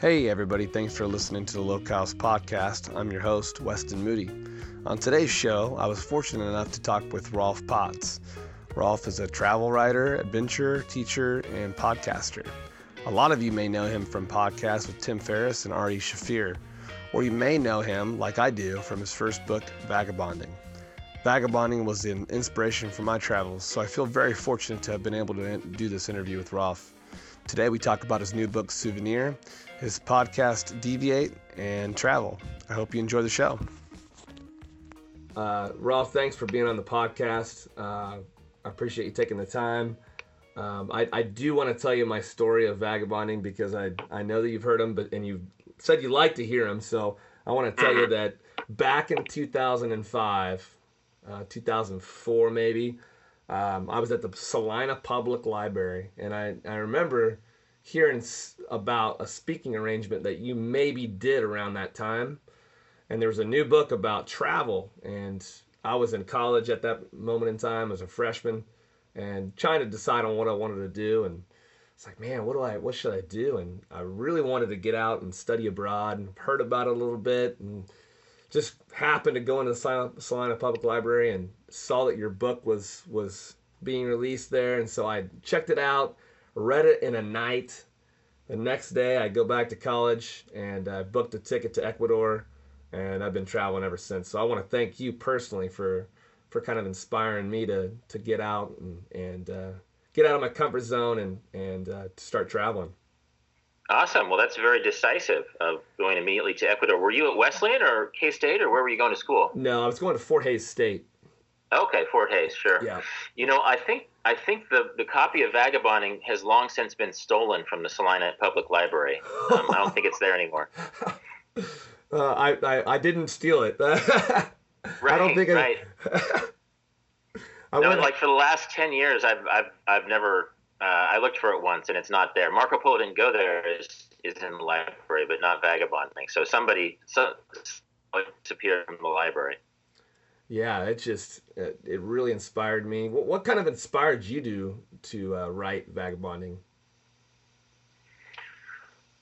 Hey, everybody, thanks for listening to the Locales podcast. I'm your host, Weston Moody. On today's show, I was fortunate enough to talk with Rolf Potts. Rolf is a travel writer, adventurer, teacher, and podcaster. A lot of you may know him from podcasts with Tim Ferriss and Ari Shaffir, or you may know him, like I do, from his first book, Vagabonding. Vagabonding was an inspiration for my travels, so I feel very fortunate to have been able to do this interview with Rolf. Today we talk about his new book, Souvenir, his podcast Deviate, and travel. I hope you enjoy the show. Uh, Rolf, thanks for being on the podcast. Uh, I appreciate you taking the time. Um, I, I, do want to tell you my story of vagabonding because I, I know that you've heard them, but and you've said you like to hear them. So I want to tell you that back in 2005, uh, 2004 maybe, um, I was at the Salina Public Library, and I, I remember hearing about a speaking arrangement that you maybe did around that time. And there was a new book about travel. And I was in college at that moment in time as a freshman and trying to decide on what I wanted to do. And it's like, man, what do I, what should I do? And I really wanted to get out and study abroad and heard about it a little bit and just happened to go into the Salina Public Library and saw that your book was, was being released there. And so I checked it out read it in a night. The next day, I go back to college and I booked a ticket to Ecuador, and I've been traveling ever since. So I want to thank you personally for for kind of inspiring me to to get out and and uh, get out of my comfort zone and and uh, start traveling. Awesome. Well, that's very decisive of going immediately to Ecuador. Were you at Wesleyan or K State, or where were you going to school? No, I was going to Fort Hays State. Okay, Fort Hays, sure. Yeah. You know, I think I think the, the copy of Vagabonding has long since been stolen from the Salina Public Library. Um, I don't think it's there anymore. Uh, I, I, I didn't steal it. right, I don't think right. I, I no, went, like for the last ten years, I've I've I've never. Uh, I looked for it once, and it's not there. Marco Polo didn't go there. is is in the library, but not vagabonding. So somebody so disappeared from the library yeah, it just it, it really inspired me. What, what, kind of inspired you to to uh, write Vagabonding?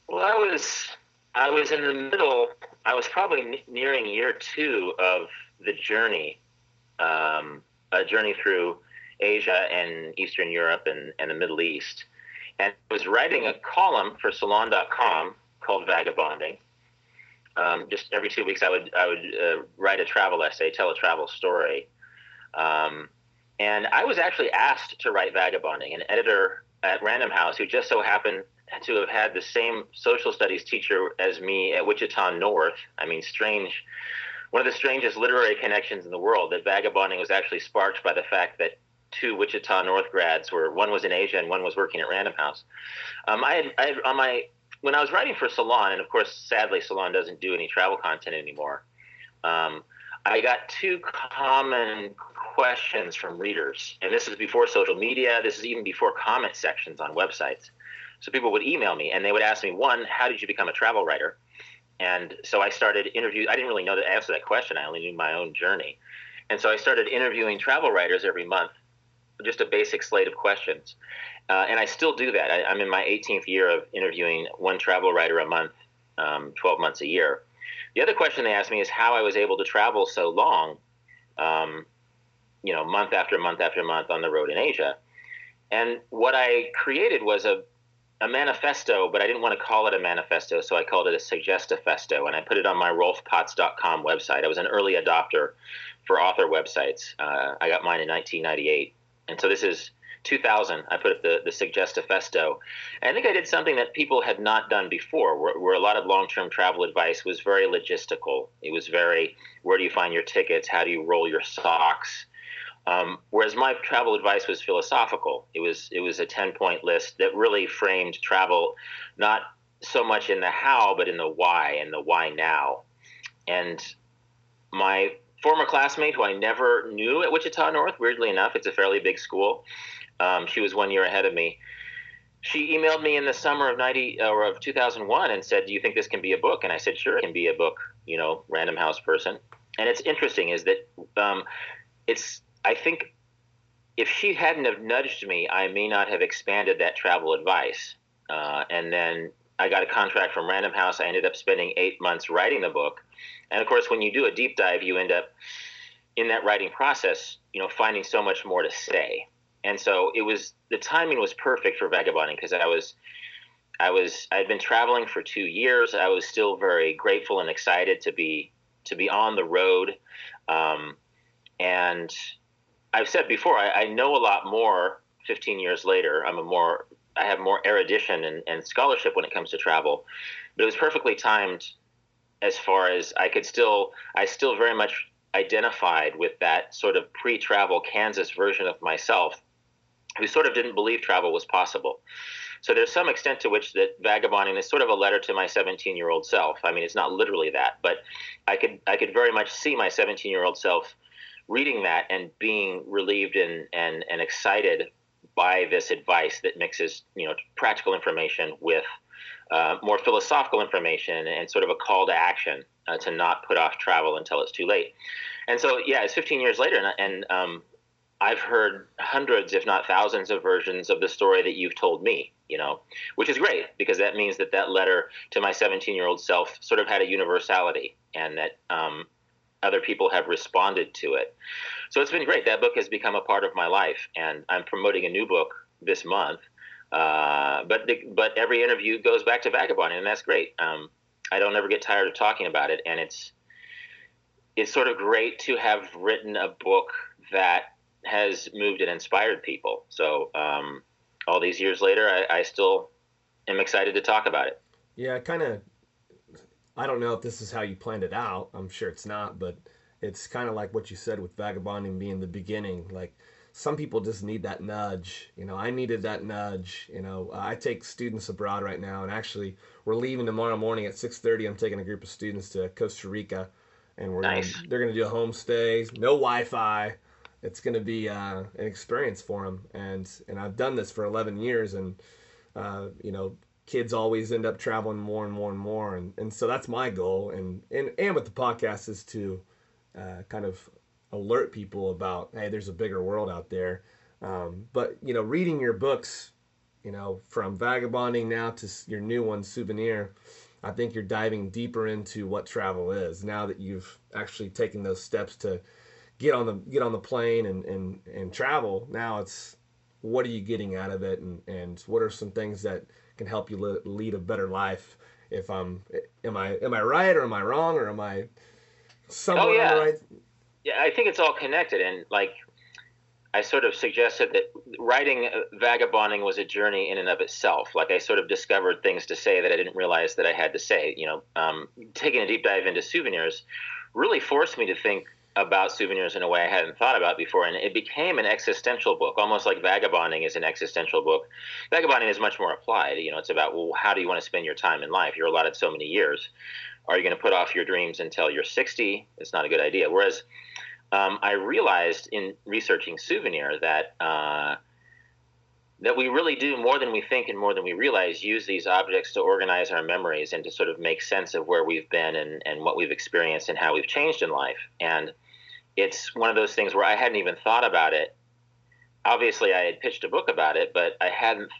Well, I was I was in the middle. I was probably nearing year two of the journey, um, a journey through Asia and Eastern Europe and, and the Middle East, and I was writing a column for Salon.com called Vagabonding um, just every two weeks, I would I would uh, write a travel essay, tell a travel story, um, and I was actually asked to write Vagabonding. An editor at Random House, who just so happened to have had the same social studies teacher as me at Wichita North. I mean, strange. One of the strangest literary connections in the world. That Vagabonding was actually sparked by the fact that two Wichita North grads were one was in Asia and one was working at Random House. Um, I, had, I had on my when I was writing for Salon, and of course, sadly, Salon doesn't do any travel content anymore. Um, I got two common questions from readers, and this is before social media. This is even before comment sections on websites. So people would email me, and they would ask me, one, how did you become a travel writer? And so I started interviewing. I didn't really know the answer to that question. I only knew my own journey, and so I started interviewing travel writers every month, just a basic slate of questions. Uh, and I still do that. I, am in my 18th year of interviewing one travel writer a month, um, 12 months a year. The other question they asked me is how I was able to travel so long, um, you know, month after month after month on the road in Asia. And what I created was a, a manifesto, but I didn't want to call it a manifesto, so I called it a suggestifesto, and I put it on my rolfpotts.com website. I was an early adopter for author websites. Uh, I got mine in 1998, and so this is 2000, I put up the, the Suggestifesto. And I think I did something that people had not done before, where, where a lot of long term travel advice was very logistical. It was very, where do you find your tickets? How do you roll your socks? Um, whereas my travel advice was philosophical. It was it was a ten point list that really framed travel, not so much in the how, but in the why and the why now. And my former classmate, who I never knew at Wichita North, weirdly enough, it's a fairly big school. Um, she was one year ahead of me. She emailed me in the summer of ninety or of two thousand one and said, "Do you think this can be a book?" And I said, "Sure, it can be a book." You know, Random House person. And it's interesting is that um, it's I think if she hadn't have nudged me, I may not have expanded that travel advice. Uh, and then I got a contract from Random House. I ended up spending eight months writing the book, and of course, when you do a deep dive, you end up in that writing process, you know, finding so much more to say. And so it was the timing was perfect for vagabonding because I was I was I had been traveling for two years. I was still very grateful and excited to be to be on the road. Um, and I've said before, I, I, know a lot more 15 years later. I'm a more I have more erudition and, and scholarship when it comes to travel, but it was perfectly timed as far as I could still I still very much identified with that sort of pre-travel Kansas version of myself who sort of didn't believe travel was possible. So there's some extent to which that vagabonding is sort of a letter to my 17 year old self. I mean, it's not literally that, but I could I could very much see my 17 year old self reading that and being relieved and, and, and excited by this advice that mixes you know practical information with uh, more philosophical information and sort of a call to action uh, to not put off travel until it's too late. And so yeah, it's 15 years later, and, and um, I've heard hundreds, if not thousands, of versions of the story that you've told me, you know, which is great because that means that that letter to my 17 year old self sort of had a universality and that um, other people have responded to it. So it's been great. That book has become a part of my life, and I'm promoting a new book this month. Uh, but the, but every interview goes back to vagabonding, and that's great. Um, I don't ever get tired of talking about it, and it's it's sort of great to have written a book that has moved and inspired people. So um, all these years later, I, I, still am excited to talk about it. Yeah, kind of. I don't know if this is how you planned it out. I'm sure it's not, but it's kind of like what you said with vagabonding being the beginning. Like some people just need that nudge. You know, I needed that nudge. You know, I take students abroad right now, and actually, we're leaving tomorrow morning at 6:30. I'm taking a group of students to Costa Rica, and we're nice. gonna, they're going to do a homestay, no Wi-Fi it's going to be uh, an experience for them. And and I've done this for 11 years, and uh, you know, kids always end up traveling more and more and more, and and so that's my goal. And and and with the podcast is to uh, kind of alert people about hey, there's a bigger world out there. Um, but you know, reading your books, you know, from vagabonding now to your new one, souvenir. I think you're diving deeper into what travel is now that you've actually taken those steps to get on the get on the plane and and and travel. Now it's what are you getting out of it, and and what are some things that can help you lead a better life. If I'm, am I am I right or am I wrong or am I somewhere oh, yeah. right? Yeah, I think it's all connected, and like I sort of suggested that writing uh, vagabonding was a journey in and of itself. Like I sort of discovered things to say that I didn't realize that I had to say. You know, um, taking a deep dive into souvenirs really forced me to think about souvenirs in a way I hadn't thought about before, and it became an existential book, almost like Vagabonding is an existential book. Vagabonding is much more applied. You know, it's about well, how do you want to spend your time in life? You're allotted so many years. Are you going to put off your dreams until you're 60? It's not a good idea. Whereas um, I realized in researching souvenir that uh, that we really do more than we think and more than we realize use these objects to organize our memories and to sort of make sense of where we've been and, and what we've experienced and how we've changed in life. And it's one of those things where I hadn't even thought about it. Obviously, I had pitched a book about it, but I hadn't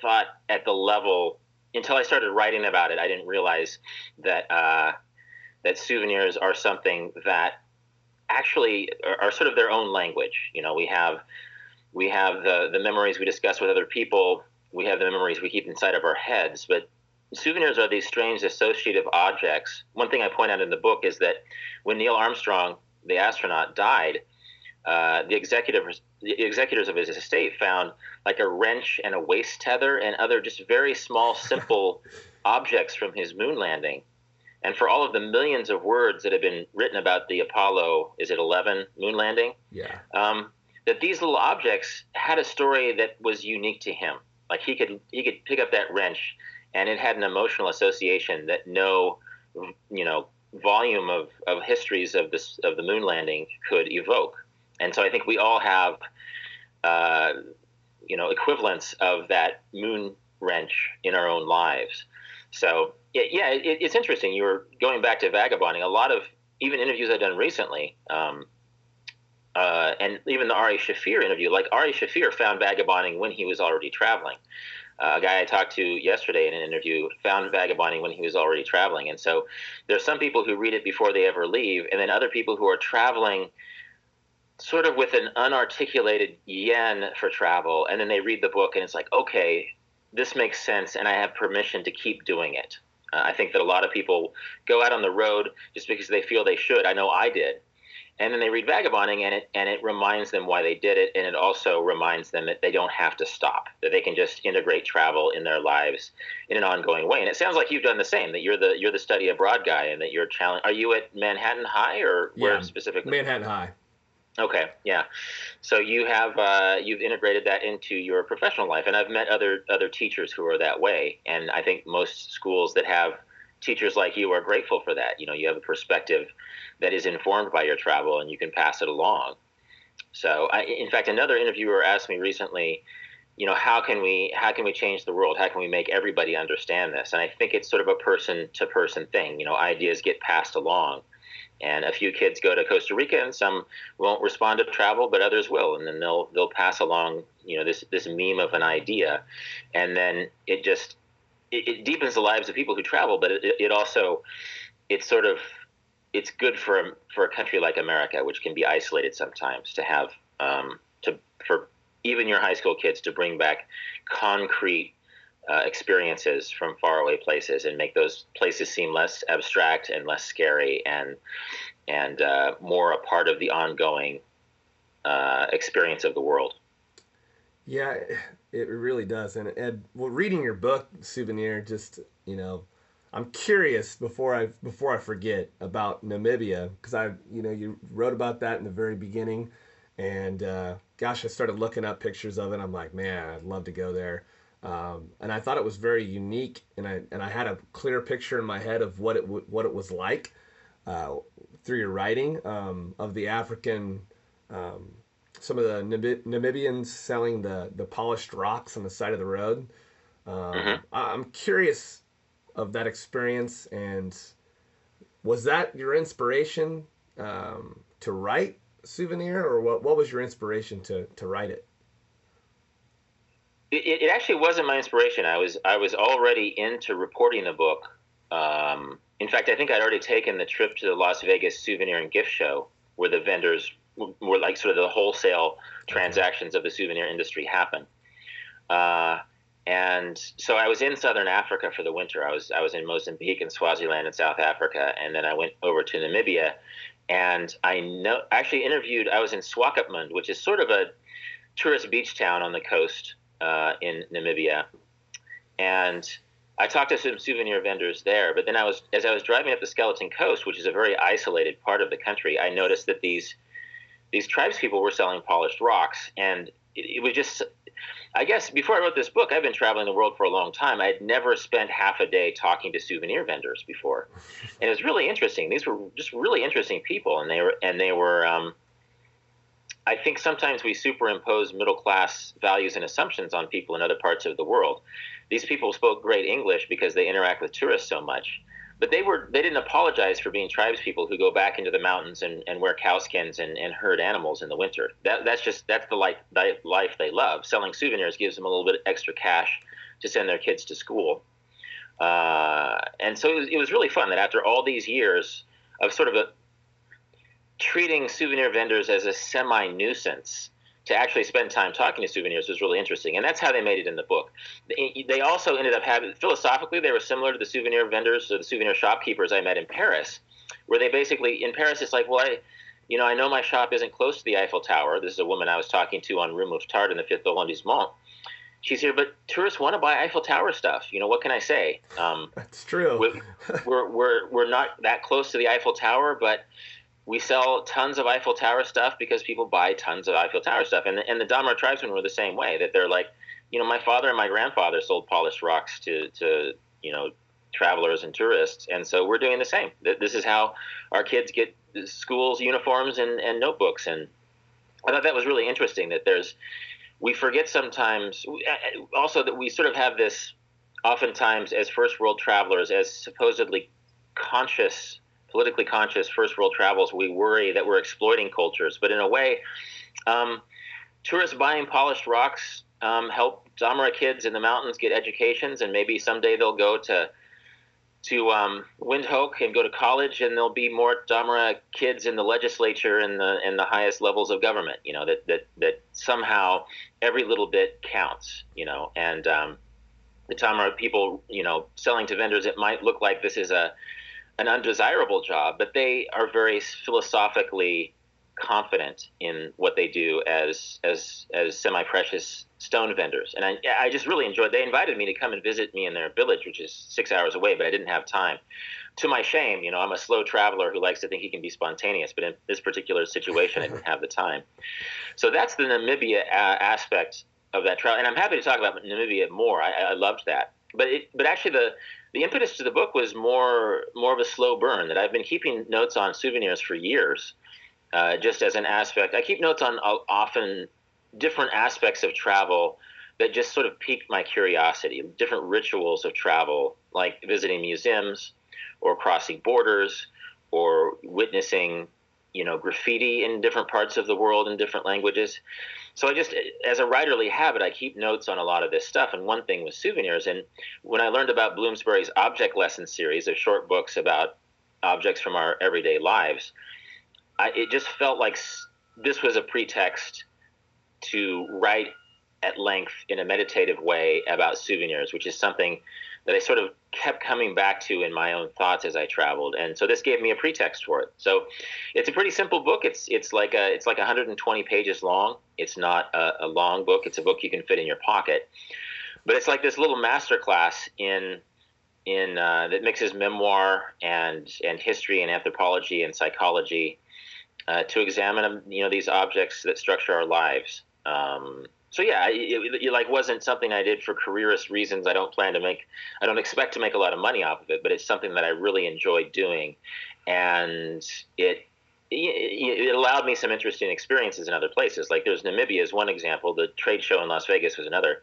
thought at the level until I started writing about it. I didn't realize that uh, that souvenirs are something that actually are, are, sort of their own language. You know, we have we have the the memories we discuss with other people. We have the memories we keep inside of our heads, but souvenirs are these strange associative objects. One thing I point out in the book is that when Neil Armstrong the astronaut died, uh, the executors the executors of his estate found like a wrench and a waist tether and other just very small, simple objects from his moon landing. And for all of the millions of words that have been written about the Apollo, is it 11 moon landing? Yeah. Um, that these little objects had a story that was unique to him. Like he could he could pick up that wrench, and it had an emotional association that no, you know, volume of, of histories of this of the moon landing could evoke. And so I think we all have, uh, you know, equivalents of that moon wrench in our own lives. So yeah, it, it's interesting. You were going back to vagabonding. A lot of even interviews I've done recently, um, uh, and even the Ari Shaffir interview. Like Ari Shaffir found vagabonding when he was already traveling. Uh, a guy I talked to yesterday in an interview found vagabonding when he was already traveling. And so there's some people who read it before they ever leave, and then other people who are traveling sort of with an unarticulated yen for travel, and then they read the book and it's like, okay, this makes sense, and I have permission to keep doing it. Uh, I think that a lot of people go out on the road just because they feel they should. I know I did and then they read vagabonding and it and it reminds them why they did it and it also reminds them that they don't have to stop that they can just integrate travel in their lives in an ongoing way and it sounds like you've done the same that you're the you're the study abroad guy and that you're challenge are you at manhattan high or where Yeah, specifically Manhattan High. Okay, yeah. So you have uh, you've integrated that into your professional life, and I've met other other teachers who are that way, and I think most schools that have teachers like you are grateful for that. You know, you have a perspective that is informed by your travel, and you can pass it along. So, I, in fact, another interviewer asked me recently, you know, how can we how can we change the world? How can we make everybody understand this? And I think it's sort of a person to person thing. You know, ideas get passed along and a few kids go to Costa Rica, and some won't respond to travel, but others will, and then they'll they'll pass along you know this this meme of an idea, and then it just it, it deepens the lives of people who travel, but it, it also it's sort of it's good for a, for a country like America, which can be isolated sometimes, to have um, to for even your high school kids to bring back concrete uh, experiences from faraway places and make those places seem less abstract and less scary and and uh, more a part of the ongoing uh, experience of the world. Yeah, it really does. And Ed, well, reading your book, Souvenir, just you know, I'm curious before I before I forget about Namibia because I you know you wrote about that in the very beginning, and uh, gosh, I started looking up pictures of it. I'm like, man, I'd love to go there. Um, and I thought it was very unique, and I and I had a clear picture in my head of what it w- what it was like uh, through your writing um, of the African. Um, some of the Namib- Namibians selling the, the polished rocks on the side of the road. Um, Mhm. I- I'm curious of that experience, and was that your inspiration um, to write Souvenir, or what? What was your inspiration to to write it? It, it actually wasn't my inspiration. I was I was already into reporting the book. Um, in fact, I think I'd already taken the trip to the Las Vegas souvenir and gift show, where the vendors were like sort of the wholesale transactions of the souvenir industry happen. Uh, and so I was in southern Africa for the winter. I was I was in Mozambique and Swaziland and South Africa, and then I went over to Namibia, and I know actually interviewed. I was in Swakopmund, which is sort of a tourist beach town on the coast uh, in Namibia, and I talked to some souvenir vendors there. But then I was as I was driving up the Skeleton Coast, which is a very isolated part of the country, I noticed that these these tribes people were selling polished rocks, and it, it was just I guess before I wrote this book, I've been traveling the world for a long time. I had never spent half a day talking to souvenir vendors before, and it was really interesting. These were just really interesting people, and they were and they were. Um, I think sometimes we superimpose middle class values and assumptions on people in other parts of the world. These people spoke great English because they interact with tourists so much, but they were they didn't apologize for being tribes people who go back into the mountains and, and wear cowskins and, and herd animals in the winter. That that's just that's the life the life they love. Selling souvenirs gives them a little bit extra cash to send their kids to school. Uh, and so it was, it was really fun that after all these years of sort of a treating souvenir vendors as a semi nuisance to actually spend time talking to souvenirs was really interesting, and that's how they made it in the book. They, they also ended up having philosophically they were similar to the souvenir vendors or the souvenir shopkeepers I met in Paris, where they basically in Paris it's like, well, I, you know, I know my shop isn't close to the Eiffel Tower. This is a woman I was talking to on Rue Mouffetard in the Fifth Arrondissement. She's here, but tourists want to buy Eiffel Tower stuff. You know, what can I say? Um, That's true. we- we're, we're, we're not that close to the Eiffel Tower, but we sell tons of Eiffel Tower stuff because people buy tons of Eiffel Tower stuff. And, and the Damara tribesmen were the same way, that they're like, you know, my father and my grandfather sold polished rocks to, to you know, travelers and tourists. And so we're doing the same. Th- This is how our kids get schools uniforms and, and notebooks. And I thought that was really interesting that there's, we forget sometimes also that we sort of have this oftentimes as first world travelers, as supposedly conscious, politically conscious first world travels, we worry that we're exploiting cultures. But in a way, um, tourists buying polished rocks um, help Damara kids in the mountains get educations, and maybe someday they'll go to to um, Windhoek and go to college, and there'll be more Damara kids in the legislature and the and the highest levels of government. You know that that that somehow every little bit counts. You know, and um, the Damara people, you know, selling to vendors, it might look like this is a an undesirable job, but they are very philosophically confident in what they do as as as semi-precious stone vendors. And I, I just really enjoyed they invited me to come and visit me in their village which is six hours away but i didn't have time. To my shame you know i'm a slow traveler who likes to think he can be spontaneous but in this particular situation i didn't have the time. So that's the namibia a- aspect of that travel. And i'm happy to talk about namibia more. I, I loved that but it, but actually the the impetus to the book was more more of a slow burn that i've been keeping notes on souvenirs for years uh, just as an aspect. I keep notes on uh, often different aspects of travel that just sort of piqued my curiosity, different rituals of travel, like visiting museums or crossing borders or witnessing, you know, graffiti in different parts of the world in different languages. So I just, as a writerly habit, I keep notes on a lot of this stuff. And one thing was souvenirs. And when I learned about Bloomsbury's Object Lesson series of short books about objects from our everyday lives, I, it just felt like this was a pretext to write at length in a meditative way about souvenirs, which is something that I sort of kept coming back to in my own thoughts as I traveled, and so this gave me a pretext for it. So it's a pretty simple book. It's it's like a it's like 120 pages long. It's not a, a long book. It's a book you can fit in your pocket, but it's like this little masterclass in in uh, that mixes memoir and and history and anthropology and psychology uh, to examine you know these objects that structure our lives. Um, so yeah, it, it, like wasn't something I did for careerist reasons. I don't plan to make, I don't expect to make a lot of money off of it, but it's something that I really enjoyed doing, and it it allowed me some interesting experiences in other places. Like there's Namibia is one example. The trade show in Las Vegas was another.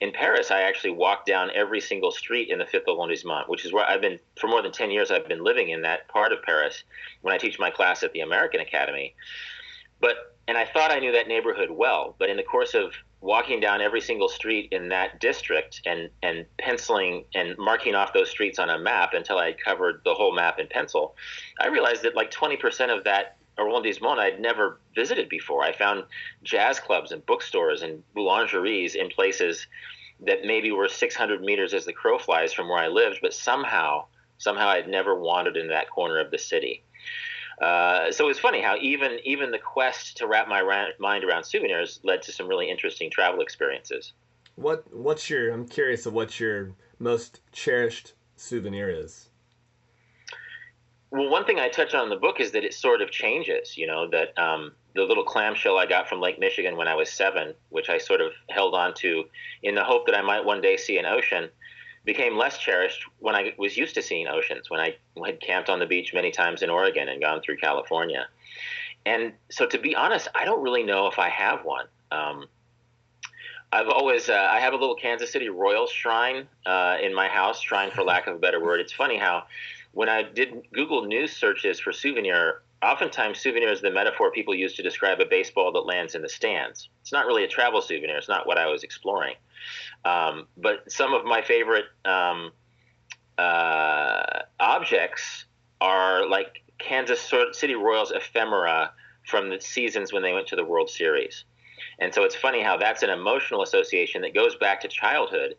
In Paris, I actually walked down every single street in the Fifth Arrondissement, which is where I've been for more than ten years. I've been living in that part of Paris when I teach my class at the American Academy. But and I thought I knew that neighborhood well, but in the course of walking down every single street in that district and and penciling and marking off those streets on a map until I covered the whole map in pencil, I realized that like 20% of that arrondissement I'd never visited before. I found jazz clubs and bookstores and boulangeries in places that maybe were 600 meters as the crow flies from where I lived, but somehow somehow I'd never wandered in that corner of the city. Uh, so it was funny how even even the quest to wrap my ra- mind around souvenirs led to some really interesting travel experiences. What what's your? I'm curious of what your most cherished souvenir is. Well, one thing I touch on in the book is that it sort of changes. You know that um, the little clamshell I got from Lake Michigan when I was seven, which I sort of held on to in the hope that I might one day see an ocean became less cherished when I was used to seeing oceans, when I had camped on the beach many times in Oregon and gone through California. And so, to be honest, I don't really know if I have one. Um, I've always uh, I have a little Kansas City Royals shrine uh, in my house, shrine for lack of a better word. It's funny how when I did Google news searches for souvenir, oftentimes souvenir is the metaphor people use to describe a baseball that lands in the stands. It's not really a travel souvenir. It's not what I was exploring. Um, but some of my favorite um, uh, objects are like Kansas City Royals ephemera from the seasons when they went to the World Series. And so it's funny how that's an emotional association that goes back to childhood,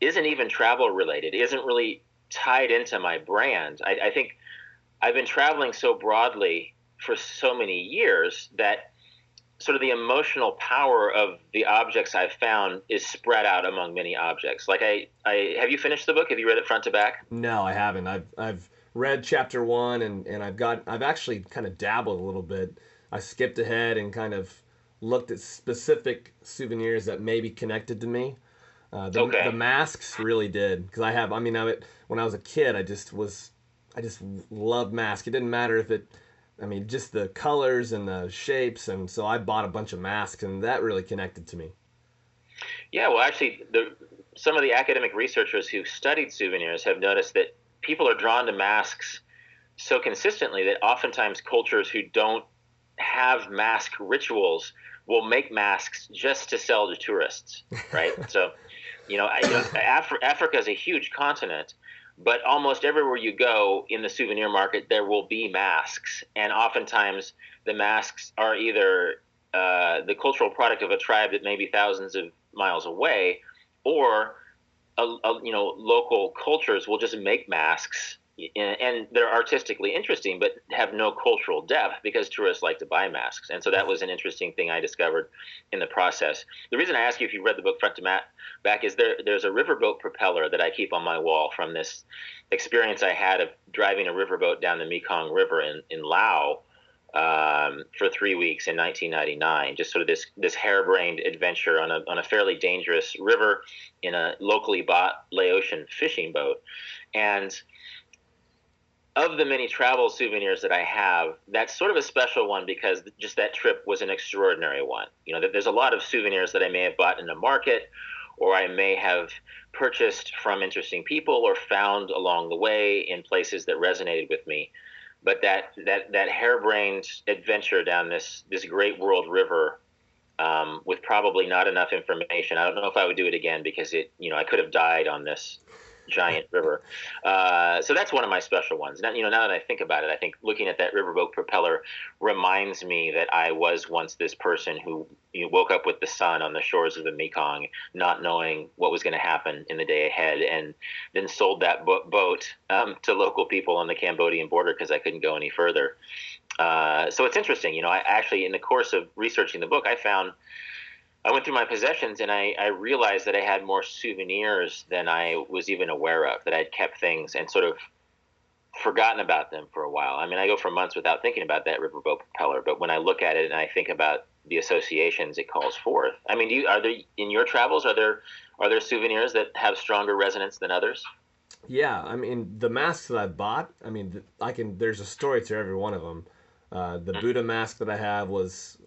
isn't even travel related, isn't really tied into my brand. I, I think I've been traveling so broadly for so many years that sort of the emotional power of the objects I've found is spread out among many objects. Like I, I have you finished the book? Have you read it front to back? No, I haven't. I've I've read chapter one and, and I've got I've actually kind of dabbled a little bit. I skipped ahead and kind of looked at specific souvenirs that may be connected to me. Uh, the, okay. the masks really did because I have. I mean, I, when I was a kid, I just was, I just loved masks. It didn't matter if it I mean, just the colors and the shapes, and so I bought a bunch of masks, and that really connected to me. Yeah, well, actually, the, some of the academic researchers who studied souvenirs have noticed that people are drawn to masks so consistently that oftentimes cultures who don't have mask rituals will make masks just to sell to tourists, right? so, you know, you know Af- Africa is a huge continent, but almost everywhere you go in the souvenir market, there will be masks, and oftentimes the masks are either uh, the cultural product of a tribe that may be thousands of miles away, or a, a, you know local cultures will just make masks and they're artistically interesting, but have no cultural depth because tourists like to buy masks. And so that was an interesting thing I discovered in the process. The reason I ask you if you've read the book front to back is there. There's a riverboat propeller that I keep on my wall from this experience I had of driving a riverboat down the Mekong River in in Laos. Um, for three weeks in 1999, just sort of this this harebrained adventure on a on a fairly dangerous river in a locally bought Laotian fishing boat, and of the many travel souvenirs that I have, that's sort of a special one because just that trip was an extraordinary one. You know, there's a lot of souvenirs that I may have bought in the market or I may have purchased from interesting people or found along the way in places that resonated with me. But that that that harebrained adventure down this this great world river um, with probably not enough information. I don't know if I would do it again because it, you know, I could have died on this giant river. Uh, so that's one of my special ones. Now, you know, now that I think about it, I think looking at that riverboat propeller reminds me that I was once this person who you know, woke up with the sun on the shores of the Mekong, not knowing what was going to happen in the day ahead, and then sold that bo- boat um, to local people on the Cambodian border because I couldn't go any further. Uh, so it's interesting, you know. I actually, in the course of researching the book, I found I went through my possessions and I, I realized that I had more souvenirs than I was even aware of, that I'd kept things and sort of forgotten about them for a while. I mean, I go for months without thinking about that riverboat propeller, but when I look at it and I think about the associations it calls forth, I mean, do you, are there in your travels are there are there souvenirs that have stronger resonance than others? Yeah, I mean, the masks that I bought, I mean, I can. There's a story to every one of them. Uh, the mm. Buddha mask that I have was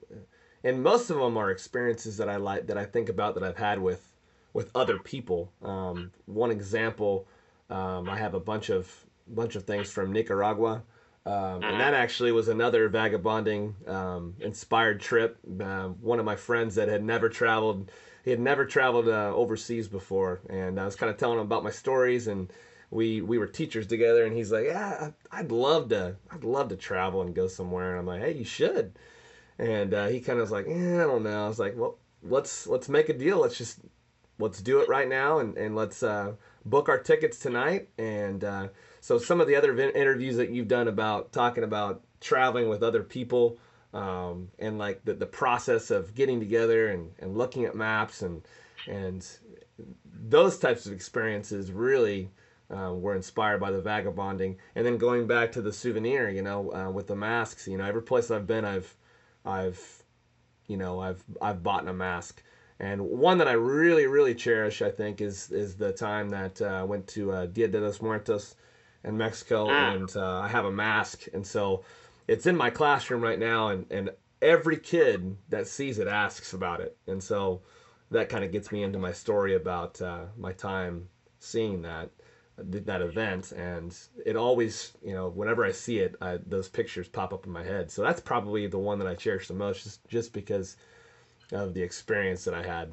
and most of them are experiences that I like that I think about that I've had with with other people. Um, one example, um, I have a bunch of bunch of things from Nicaragua, um, and that actually was another vagabonding um, inspired trip. Uh, one of my friends that had never traveled, he had never traveled uh, overseas before, and I was kind of telling him about my stories and. We, we were teachers together, and he's like, "Yeah, I'd love to, I'd love to travel and go somewhere." And I'm like, "Hey, you should." And uh, he kind of was like, eh, I don't know. I was like, well, let's let's make a deal. Let's just let's do it right now, and and let's uh, book our tickets tonight. And uh, so some of the other interviews that you've done about talking about traveling with other people. Um, and like the, the process of getting together and, and looking at maps and and those types of experiences really uh, were inspired by the vagabonding and then going back to the souvenir you know uh, with the masks you know every place i've been i've I've, you know, I've I've bought a mask, and one that I really really cherish, I think, is is the time that uh, I went to uh, Dia de los Muertos in Mexico, mm. and uh, I have a mask, and so it's in my classroom right now, and and every kid that sees it asks about it, and so that kind of gets me into my story about uh, my time seeing that that event and it always you know whenever i see it I, those pictures pop up in my head. So that's probably the one that i cherish the most just, just because of the experience that i had.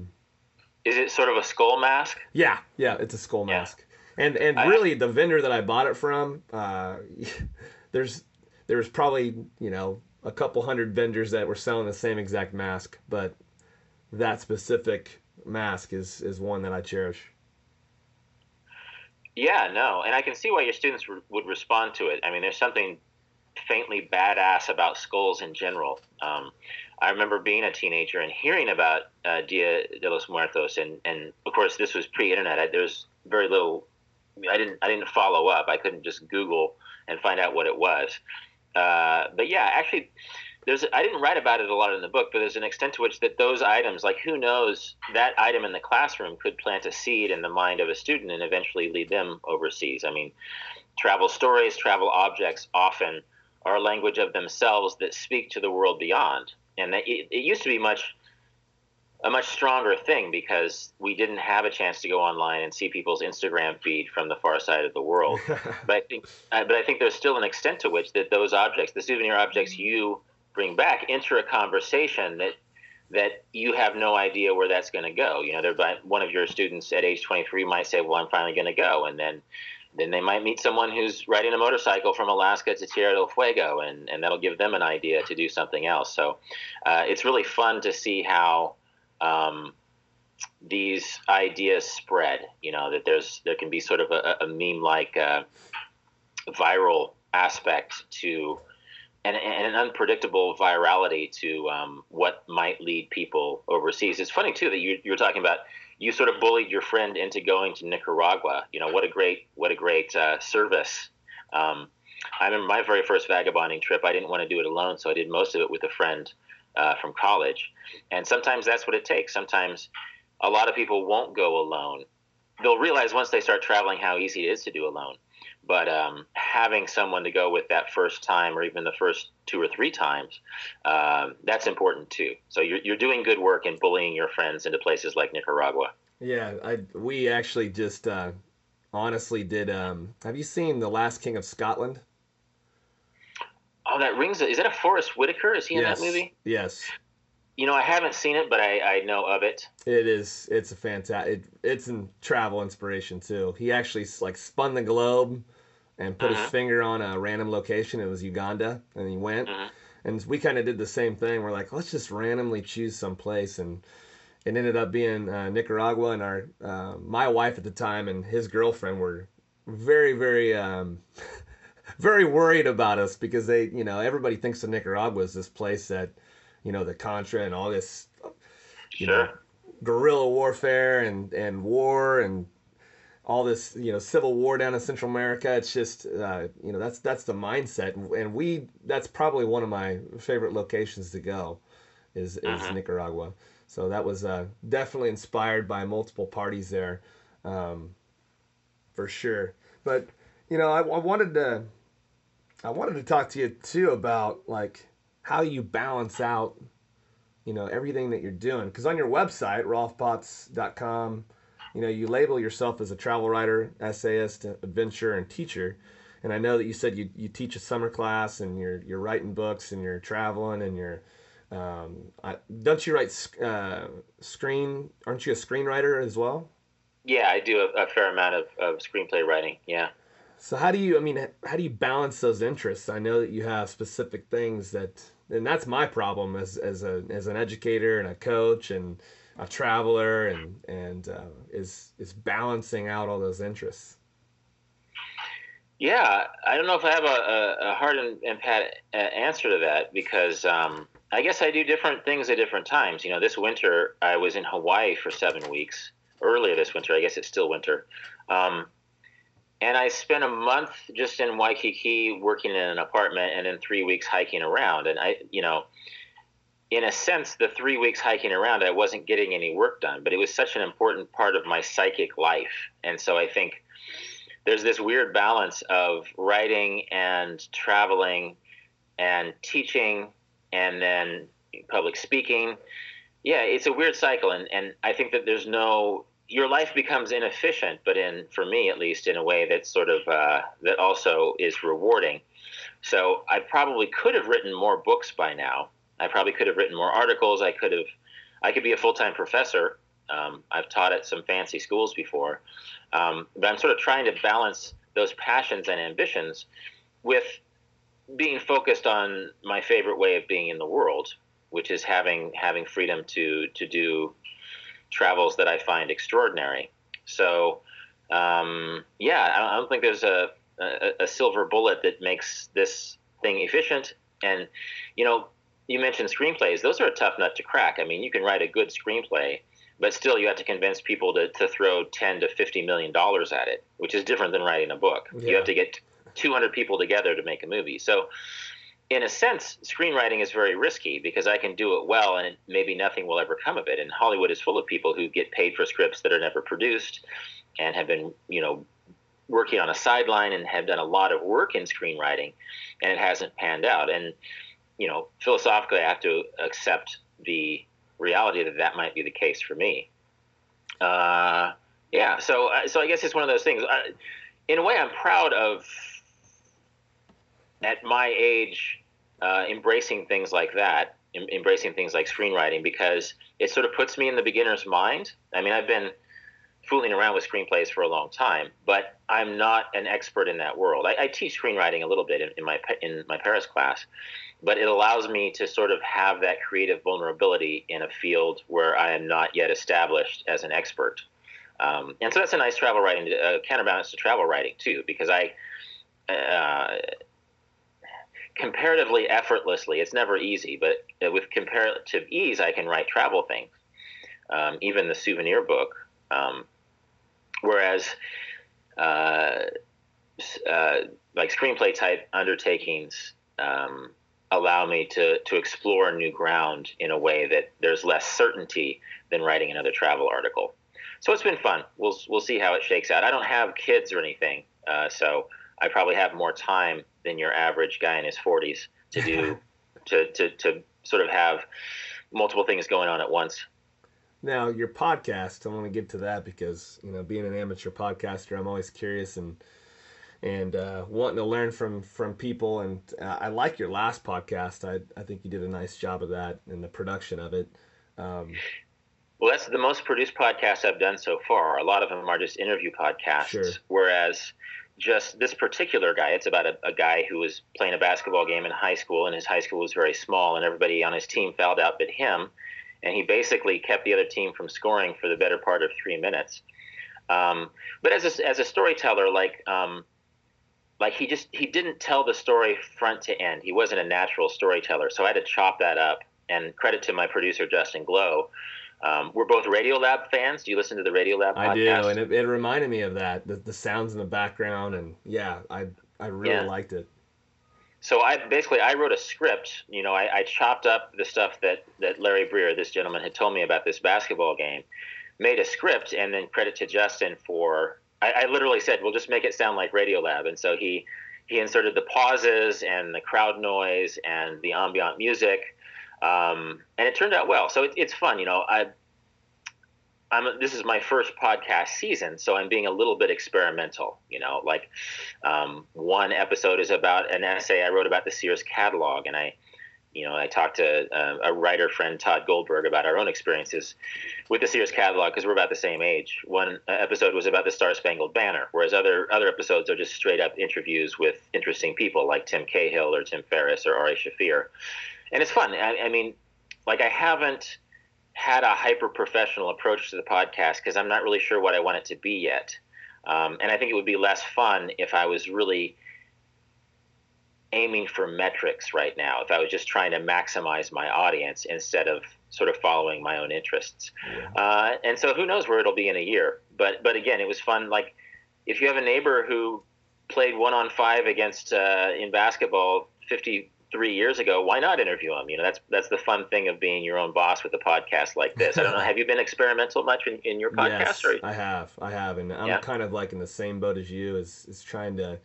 Is it sort of a skull mask? Yeah yeah it's a skull yeah. mask. And and I, really the vendor that i bought it from uh, there's there's probably you know a couple hundred vendors that were selling the same exact mask but that specific mask is is one that i cherish yeah, no, and I can see why your students re- would respond to it. I mean, there's something faintly badass about skulls in general. Um, I remember being a teenager and hearing about uh, Dia de los Muertos, and, and of course this was pre-internet. I, there was very little. I didn't I didn't follow up. I couldn't just Google and find out what it was. Uh, but yeah, actually, there's I didn't write about it a lot in the book, but there's an extent to which that those items, like who knows, that item in the classroom could plant a seed in the mind of a student and eventually lead them overseas. I mean, travel stories, travel objects often are a language of themselves that speak to the world beyond, and that it, it used to be much a much stronger thing because we didn't have a chance to go online and see people's Instagram feed from the far side of the world. but I think, but I think there's still an extent to which that those objects, the souvenir objects mm-hmm. you bring back enter a conversation that that you have no idea where that's going to go. You know, one of your students at age 23 might say, "Well, I'm finally going to go," and then then they might meet someone who's riding a motorcycle from Alaska to Tierra del Fuego, and, and that'll give them an idea to do something else. So uh, it's really fun to see how um, these ideas spread. You know that there's there can be sort of a, a meme like uh, viral aspect to and, and, an unpredictable virality to um, what might lead people overseas. It's funny too that you, you were talking about you sort of bullied your friend into going to Nicaragua. You know what a great what a great uh, service. Um, I remember my very first vagabonding trip. I didn't want to do it alone, so I did most of it with a friend uh, from college. And sometimes that's what it takes. Sometimes a lot of people won't go alone. They'll realize once they start traveling how easy it is to do alone. But um, having someone to go with that first time, or even the first two or three times, um, that's important too. So you're, you're doing good work in bullying your friends into places like Nicaragua. Yeah, I, we actually just uh, honestly did. Um, have you seen The Last King of Scotland? Oh, that rings. Is that a Forest Whitaker? Is he in yes. that movie? Yes. You know, I haven't seen it, but I, I know of it. It is. It's a fantastic. It, it's a travel inspiration too. He actually like spun the globe and put uh-huh. his finger on a random location. It was Uganda, and he went. Uh-huh. And we kind of did the same thing. We're like, let's just randomly choose some place, and it ended up being uh, Nicaragua. And our uh, my wife at the time and his girlfriend were very, very. Um, very worried about us because they, you know, everybody thinks of Nicaragua as this place that you know the Contra and all this, you sure. know, guerrilla warfare and and war and all this you know civil war down in Central America. It's just uh, you know that's that's the mindset, and we that's probably one of my favorite locations to go, is is uh-huh. Nicaragua. So that was uh, definitely inspired by multiple parties there, um, for sure. But you know I, I wanted to I wanted to talk to you too about like how you balance out, you know, everything that you're doing. Because on your website, rolfpotts.com, you know, you label yourself as a travel writer, essayist, adventurer, and teacher. And I know that you said you, you teach a summer class and you're you're writing books and you're traveling and you're um, I, don't you write uh, screen? Aren't you a screenwriter as well? Yeah, I do a, a fair amount of, of screenplay writing. Yeah. So how do you? I mean, how do you balance those interests? I know that you have specific things that, and that's my problem as as a as an educator and a coach and a traveler and and uh, is is balancing out all those interests. Yeah, I don't know if I have a, a, hard and, and pat uh, answer to that because um, I guess I do different things at different times. You know, this winter I was in Hawaii for seven weeks. Earlier this winter, I guess it's still winter. Um, and I spent a month just in Waikiki working in an apartment, and then three weeks hiking around. And I, you know, in a sense, the three weeks hiking around, I wasn't getting any work done, but it was such an important part of my psychic life. And so I think there's this weird balance of writing and traveling and teaching and then public speaking. Yeah, it's a weird cycle. And, and I think that there's no your life becomes inefficient, but in for me at least, in a way that sort of uh, that also is rewarding. So I probably could have written more books by now. I probably could have written more articles. I could have, I could be a full time professor. Um, I've taught at some fancy schools before, um, but I'm sort of trying to balance those passions and ambitions with being focused on my favorite way of being in the world, which is having having freedom to to do travels that I find extraordinary. So, um, yeah, I don't think there's a, a, a silver bullet that makes this thing efficient. And, you know, you mentioned screenplays; those are a tough nut to crack. I mean, you can write a good screenplay, but still, you have to convince people to, to throw ten to fifty million dollars at it, which is different than writing a book. Yeah. You have to get two hundred people together to make a movie. So, in a sense, screenwriting is very risky because I can do it well and maybe nothing will ever come of it. And Hollywood is full of people who get paid for scripts that are never produced and have been, you know, working on a sideline and have done a lot of work in screenwriting and it hasn't panned out. And, you know, philosophically, I have to accept the reality that that might be the case for me. Uh, yeah, so uh, so I guess it's one of those things. I, in a way, I'm proud of at my age uh, embracing things like that, em- embracing things like screenwriting, because it sort of puts me in the beginner's mind. I mean, I've been fooling around with screenplays for a long time, but I'm not an expert in that world. I, I teach screenwriting a little bit in, in, my in my Paris class, but it allows me to sort of have that creative vulnerability in a field where I am not yet established as an expert. Um, and so that's a nice travel writing, uh, counterbalance to travel writing too, because I. Uh, comparatively effortlessly. It's never easy, but with comparative ease, I can write travel things. Um, even the souvenir book. Um, whereas, uh, uh, like screenplay type undertakings um, allow me to to explore new ground in a way that there's less certainty than writing another travel article. So it's been fun. We'll we'll see how it shakes out. I don't have kids or anything, uh, so I probably have more time than your average guy in his 40s to do to, to to sort of have multiple things going on at once. Now, your podcast, I want to get to that because, you know, being an amateur podcaster, I'm always curious and and uh, wanting to learn from from people. And uh, I like your last podcast. I I think you did a nice job of that and the production of it. Um, well, that's the most produced podcast I've done so far. A lot of them are just interview podcasts, Sure. whereas just this particular guy, it's about a, a guy who was playing a basketball game in high school, and his high school was very small, and everybody on his team fouled out but him, and he basically kept the other team from scoring for the better part of three minutes. Um, but as a, as a storyteller, like um, like he just he didn't tell the story front to end. He wasn't a natural storyteller, so I had to chop that up. And credit to my producer Justin Glow. Um, we're both Radiolab fans. Do you listen to the Radiolab podcast? I do, and it, it reminded me of that the, the sounds in the background, and yeah, I I really Yeah. liked it. so I basically I wrote a script. You know, I, I chopped up the stuff that that Larry Breer, this gentleman, had told me about this basketball game, made a script, and then credit to Justin for. I, I literally said, "We'll just make it sound like Radiolab," and so he he inserted the pauses and the crowd noise and the ambient music, um, and it turned out well. So it, it's fun. You know, I. I'm, this is my first podcast season, so I'm being a little bit experimental. You know, like um, one episode is about an essay I wrote about the Sears catalog, and I, you know, I talked to uh, a writer friend, Tod Goldberg, about our own experiences with the Sears catalog because we're about the same age. One uh, episode was about the Star Spangled Banner, whereas other other episodes are just straight up interviews with interesting people like Tim Cahill or Tim Ferriss or Ari Shaffir, and it's fun. I, I mean, like I haven't had a hyper professional approach to the podcast because I'm not really sure what I want it to be yet. Um, and I think it would be less fun if I was really aiming for metrics right now, if I was just trying to maximize my audience instead of sort of following my own interests. Uh, and so who knows where it'll be in a year. But but again, it was fun. Like if you have a neighbor who played one on five against uh, in basketball 53 years ago, why not interview him? You know, that's that's the fun thing of being your own boss with a podcast like this. I don't know. Have you been experimental much in, in your podcast? Yes, or? I have, I have, and I'm Yeah. kind of like in the same boat as you. Is is trying to.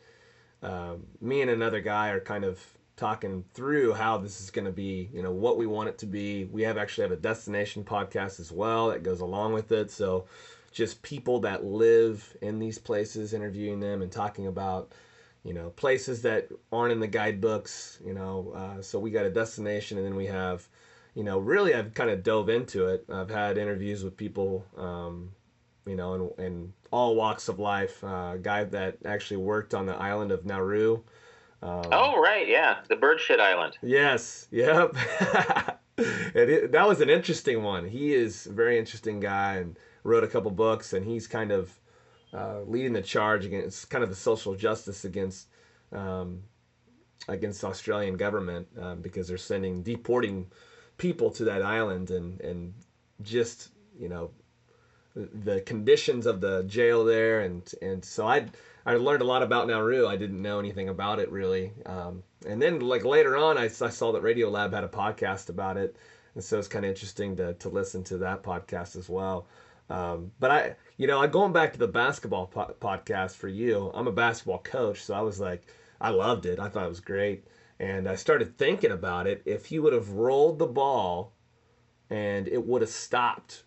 Um, me and another guy are kind of talking through how this is going to be. You know what we want it to be. We have actually have a destination podcast as well that goes along with it. So, just people that live in these places, interviewing them and talking about you know places that aren't in the guidebooks you know uh, so we got a destination and then we have you know really i've kind of dove into it i've had interviews with people um, you know in, in all walks of life uh, a guy that actually worked on the island of nauru um, Oh right, yeah, the bird shit island. Yes. Yep. it, that was an interesting one. He is a very interesting guy and wrote a couple books, and he's kind of uh, leading the charge against kind of the social justice against um, against Australian government um, because they're sending deporting people to that island and and just you know the- the conditions of the jail there and and so I I learned a lot about Nauru. I didn't know anything about it really. Um, and then like later on, I, I saw that Radiolab had a podcast about it, and so it's kind of interesting to to listen to that podcast as well. Um, but I, you know, I going back to the basketball po- podcast for you. I'm a basketball coach, so I was like, I loved it. I thought it was great, and I started thinking about it. If you would have rolled the ball, and it would have stopped,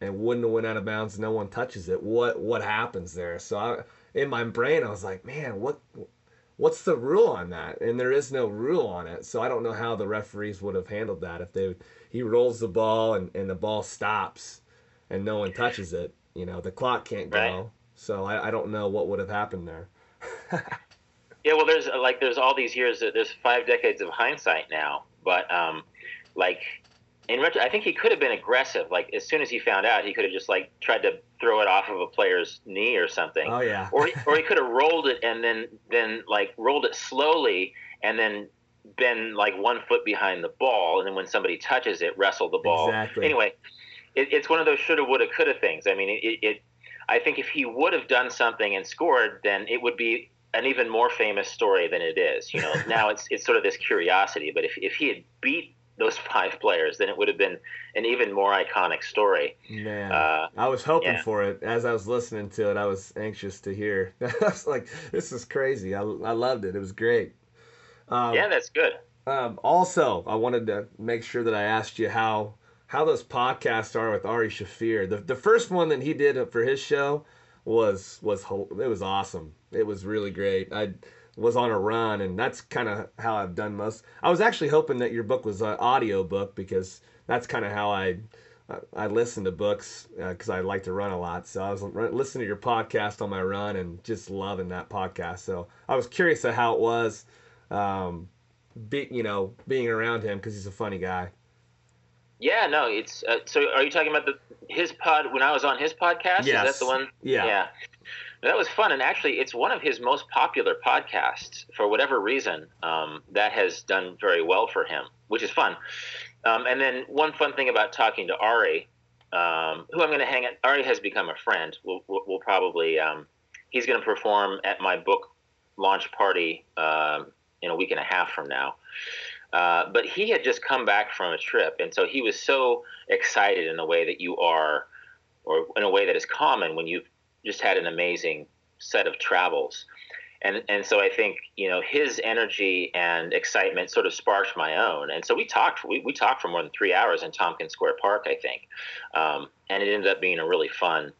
and wouldn't have went out of bounds, no one touches it. What what happens there? So I, in my brain, I was like, man, what what's the rule on that? And there is no rule on it. So I don't know how the referees would have handled that if they he rolls the ball and, and the ball stops and no one touches it. You know, the clock can't go. Right. So I, I don't know what would have happened there. yeah, well, there's like there's all these years. There's five decades of hindsight now, but um, like in retro, I think he could have been aggressive. Like as soon as he found out, he could have just like tried to throw it off of a player's knee or something. Oh yeah. or or he could have rolled it and then then like rolled it slowly and then been like one foot behind the ball, and then when somebody touches it, wrestle the ball. Exactly. Anyway, it, it's one of those shoulda, woulda, coulda things. I mean, it, it. I think if he would have done something and scored, then it would be an even more famous story than it is. You know, now it's it's sort of this curiosity. But if if he had beat those five players, then it would have been an even more iconic story. Man, uh, I was hoping yeah. for it as I was listening to it. I was anxious to hear. I was like, "This is crazy." I, I loved it. It was great. Um, yeah, that's good. Um, also, I wanted to make sure that I asked you how how those podcasts are with Ari Shaffir. The the first one that he did for his show was was it was awesome. It was really great. I was on a run, and that's kind of how I've done most. I was actually hoping that your book was an audio book because that's kind of how I I listen to books because uh, I like to run a lot. So I was listening to your podcast on my run and just loving that podcast. So I was curious of how it was, um, be, you know, being around him because he's a funny guy. Yeah, no, it's uh, so. Are you talking about the his pod when I was on his podcast? Yes. Is that the one? Yeah. Yeah. That was fun, and actually, it's one of his most popular podcasts. For whatever reason, um, that has done very well for him, which is fun. Um, and then one fun thing about talking to Ari, um, who I'm going to hang at. Ari has become a friend. We'll, we'll, we'll probably um, he's going to perform at my book launch party uh, in a week and a half from now. Uh, but he had just come back from a trip, and so he was so excited in a way that you are, or in a way that is common when you've just had an amazing set of travels. And, and so I think you know his energy and excitement sort of sparked my own, and so we talked. We, we talked for more than three hours in Tompkins Square Park, I think, um, and it ended up being a really fun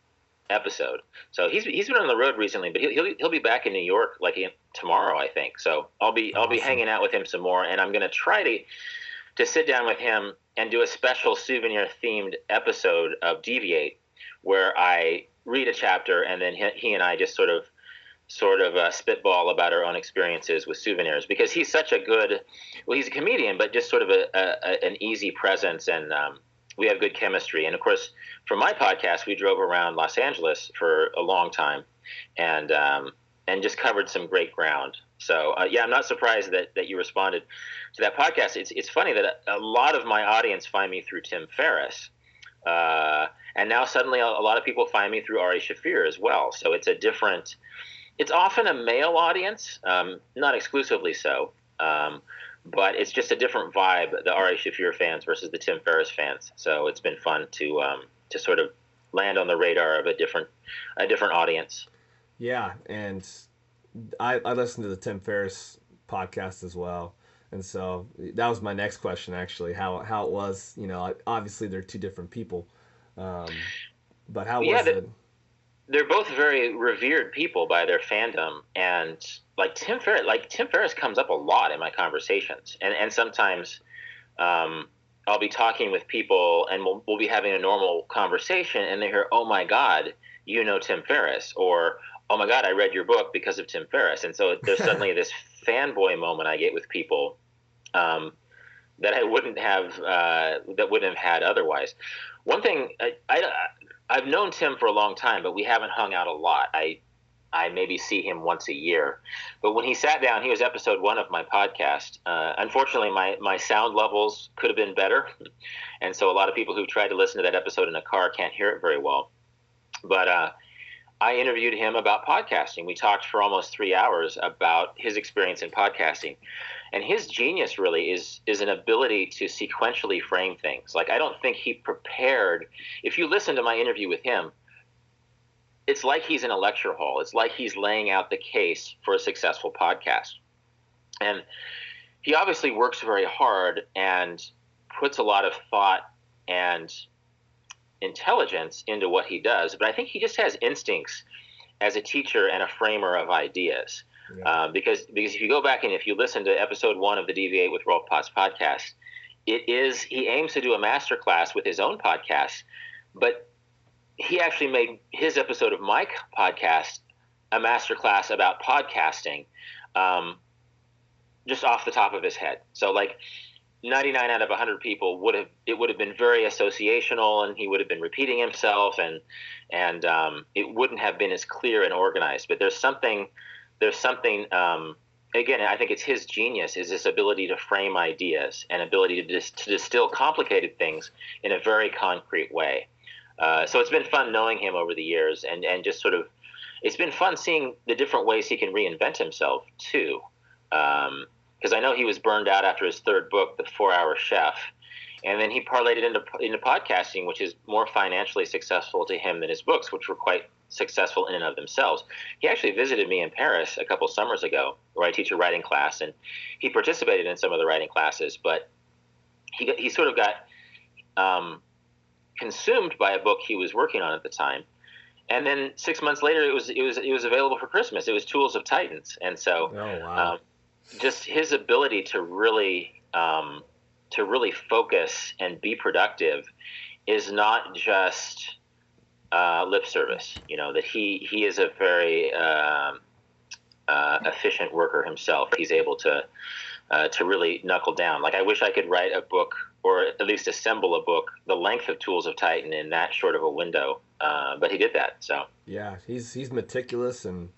episode. So he's he's been on the road recently, but he'll he'll, he'll be back in New York like tomorrow, I think. So I'll be awesome. I'll be hanging out with him some more, and I'm going to try to to sit down with him and do a special souvenir themed episode of Deviate, where I read a chapter and then he, he and I just sort of sort of uh, spitball about our own experiences with souvenirs because he's such a good well he's a comedian but just sort of a, a an easy presence and um, we have good chemistry. And of course, for my podcast, we drove around Los Angeles for a long time, and um, and just covered some great ground. So uh, yeah, I'm not surprised that, that you responded to that podcast. It's it's funny that a, lot of my audience find me through Tim Ferriss, uh, and now suddenly a, a, lot of people find me through Ari Shaffir as well. So it's a different. It's often a male audience, um, not exclusively so. Um, but it's just a different vibe, the Ari Shaffir fans versus the Tim Ferriss fans. So it's been fun to um, to sort of land on the radar of a different a different audience. Yeah, and I I listened to the Tim Ferriss podcast as well. And so that was my next question, actually, how how it was. You know, obviously they're two different people, um, but how was yeah, the, it? they're both very revered people by their fandom, and like Tim Ferriss, like Tim Ferriss comes up a lot in my conversations, and and sometimes um, I'll be talking with people, and we'll we'll be having a normal conversation, and they hear, "Oh my God, you know Tim Ferriss," or "Oh my God, I read your book because of Tim Ferriss," and so there's suddenly this fanboy moment I get with people. Um, that I wouldn't have uh, that wouldn't have had otherwise. One thing I, I, I've known Tim for a long time, but we haven't hung out a lot. I I maybe see him once a year. But when he sat down, he was episode one of my podcast. Uh, unfortunately, my, my sound levels could have been better. And so a lot of people who tried to listen to that episode in a car can't hear it very well. But uh, I interviewed him about podcasting. We talked for almost three hours about his experience in podcasting and his genius really is is an ability to sequentially frame things like i don't think he prepared if you listen to my interview with him it's like he's in a lecture hall. It's like he's laying out the case for a successful podcast. And he obviously works very hard and puts a lot of thought and intelligence into what he does but i think he just has instincts as a teacher and a framer of ideas. Yeah. Uh, because because if you go back and if you listen to episode one of the Deviate with Rolf Potts podcast, it is he aims to do a master class with his own podcast, but he actually made his episode of my podcast a master class about podcasting, um, just off the top of his head. So like 99 out of 100 people would have it would have been very associational and he would have been repeating himself and and um, it wouldn't have been as clear and organized but there's something there's something um, again i think it's his genius is this ability to frame ideas and ability to, dis- to distill complicated things in a very concrete way uh, so it's been fun knowing him over the years and and just sort of it's been fun seeing the different ways he can reinvent himself too um, because I know he was burned out after his third book, The Four Hour Chef, and then he parlayed it into into podcasting, which is more financially successful to him than his books, which were quite successful in and of themselves. He actually visited me in Paris a couple summers ago, where I teach a writing class, and he participated in some of the writing classes, but he he sort of got um, consumed by a book he was working on at the time. And then six months later, it was it was it was available for Christmas. It was Tools of Titans, and so oh, wow. um, just his ability to really um, to really focus and be productive is not just uh, lip service. You know that he he is a very uh, uh, efficient worker himself. He's able to uh, to really knuckle down. Like I wish I could write a book or at least assemble a book the length of Tools of Titan in that short of a window. Uh, but he did that. So yeah, he's he's meticulous and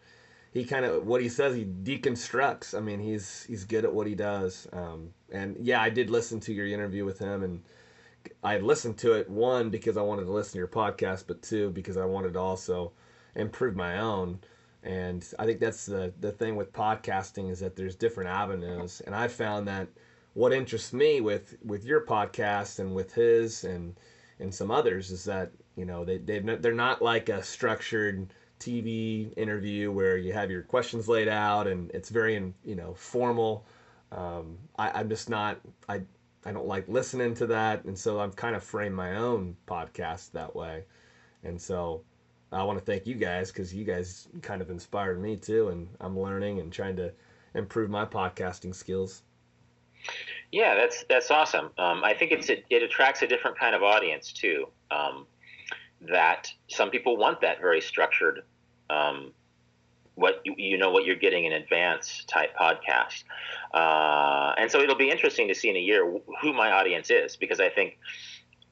he kind of what he says he deconstructs. I mean, he's he's good at what he does. Um, and yeah, I did listen to your interview with him, and I listened to it one because I wanted to listen to your podcast, but two because I wanted to also improve my own. And I think that's the the thing with podcasting is that there's different avenues, and I found that what interests me with with your podcast and with his and and some others is that you know they they they're not like a structured TV interview where you have your questions laid out and it's very, you know, formal. Um, I, I'm just not, I, I don't like listening to that. And so I've kind of framed my own podcast that way. And so I want to thank you guys because you guys kind of inspired me too. And I'm learning and trying to improve my podcasting skills. Yeah, that's that's awesome. Um, I think it's it, it, attracts a different kind of audience too. Um, that some people want that very structured um, what you, you, know what you're getting in advance type podcast uh, and so it'll be interesting to see in a year who my audience is because i think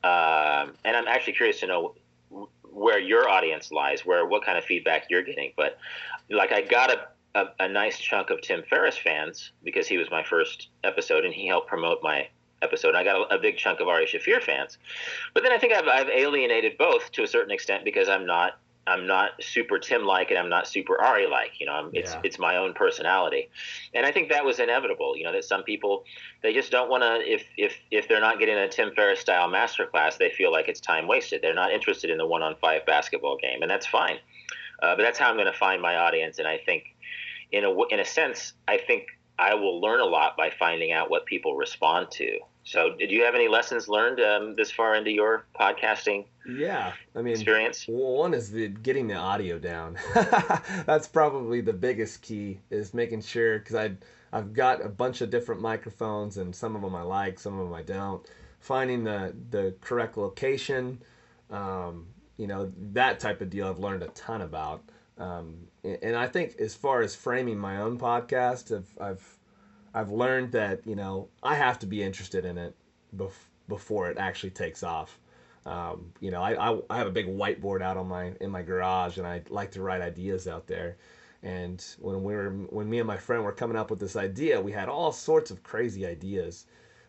uh, and i'm actually curious to know where your audience lies where what kind of feedback you're getting but like i got a, a, a nice chunk of tim ferriss fans because he was my first episode and he helped promote my episode. I got a, a, big chunk of Ari Shaffir fans, but then I think I've, I've, alienated both to a certain extent because I'm not I'm not super Tim like and I'm not super Ari like. You know, I'm, it's yeah. it's my own personality, and I think that was inevitable. You know, that some people they just don't want to if if if they're not getting a Tim Ferriss style masterclass, they feel like it's time wasted. They're not interested in the one on five basketball game, and that's fine. Uh, but that's how I'm going to find my audience, and I think, in a in a sense, I think I will learn a lot by finding out what people respond to. So, did you have any lessons learned um, this far into your podcasting? Yeah, I mean, experience. One is the getting the audio down. That's probably the biggest key is making sure because I I've got a bunch of different microphones and some of them I like, some of them I don't. Finding the the correct location, um, you know, that type of deal I've learned a ton about. Um, and I think as far as framing my own podcast, I've, I've I've learned that you know I have to be interested in it bef- before it actually takes off. Um, you know, I, I, I have a big whiteboard out on my in my garage, and I like to write ideas out there. And when we were when me and my friend were coming up with this idea, we had all sorts of crazy ideas,